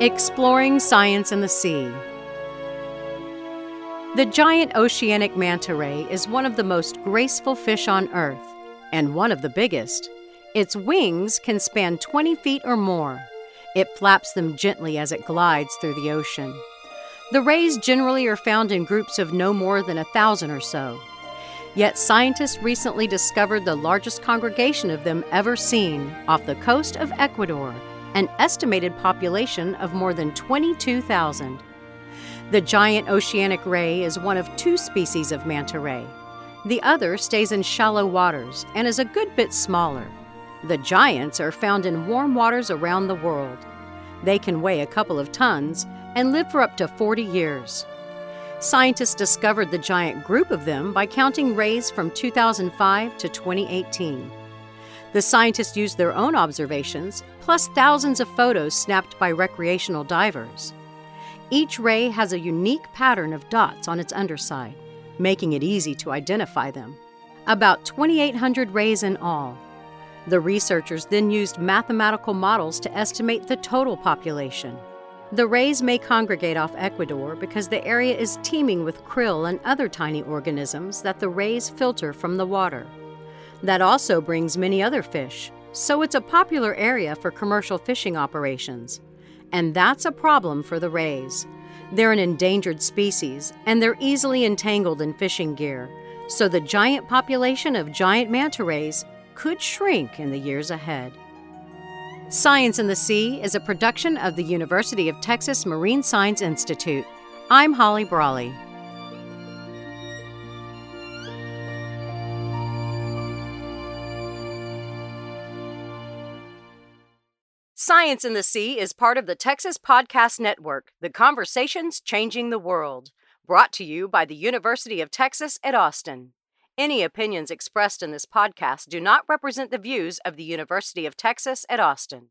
Exploring Science and the Sea. The giant oceanic manta ray is one of the most graceful fish on Earth and one of the biggest. Its wings can span 20 feet or more. It flaps them gently as it glides through the ocean. The rays generally are found in groups of no more than a thousand or so. Yet scientists recently discovered the largest congregation of them ever seen off the coast of Ecuador an estimated population of more than 22,000. The giant oceanic ray is one of two species of manta ray. The other stays in shallow waters and is a good bit smaller. The giants are found in warm waters around the world. They can weigh a couple of tons and live for up to 40 years. Scientists discovered the giant group of them by counting rays from 2005 to 2018. The scientists used their own observations, plus thousands of photos snapped by recreational divers. Each ray has a unique pattern of dots on its underside, making it easy to identify them. About 2,800 rays in all. The researchers then used mathematical models to estimate the total population. The rays may congregate off Ecuador because the area is teeming with krill and other tiny organisms that the rays filter from the water. That also brings many other fish, so it's a popular area for commercial fishing operations. And that's a problem for the rays. They're an endangered species, and they're easily entangled in fishing gear, so the giant population of giant manta rays could shrink in the years ahead. Science and the Sea is a production of the University of Texas Marine Science Institute. I'm Holly Brawley. Science and the Sea is part of the Texas Podcast Network, the conversations changing the world. Brought to you by the University of Texas at Austin. Any opinions expressed in this podcast do not represent the views of the University of Texas at Austin.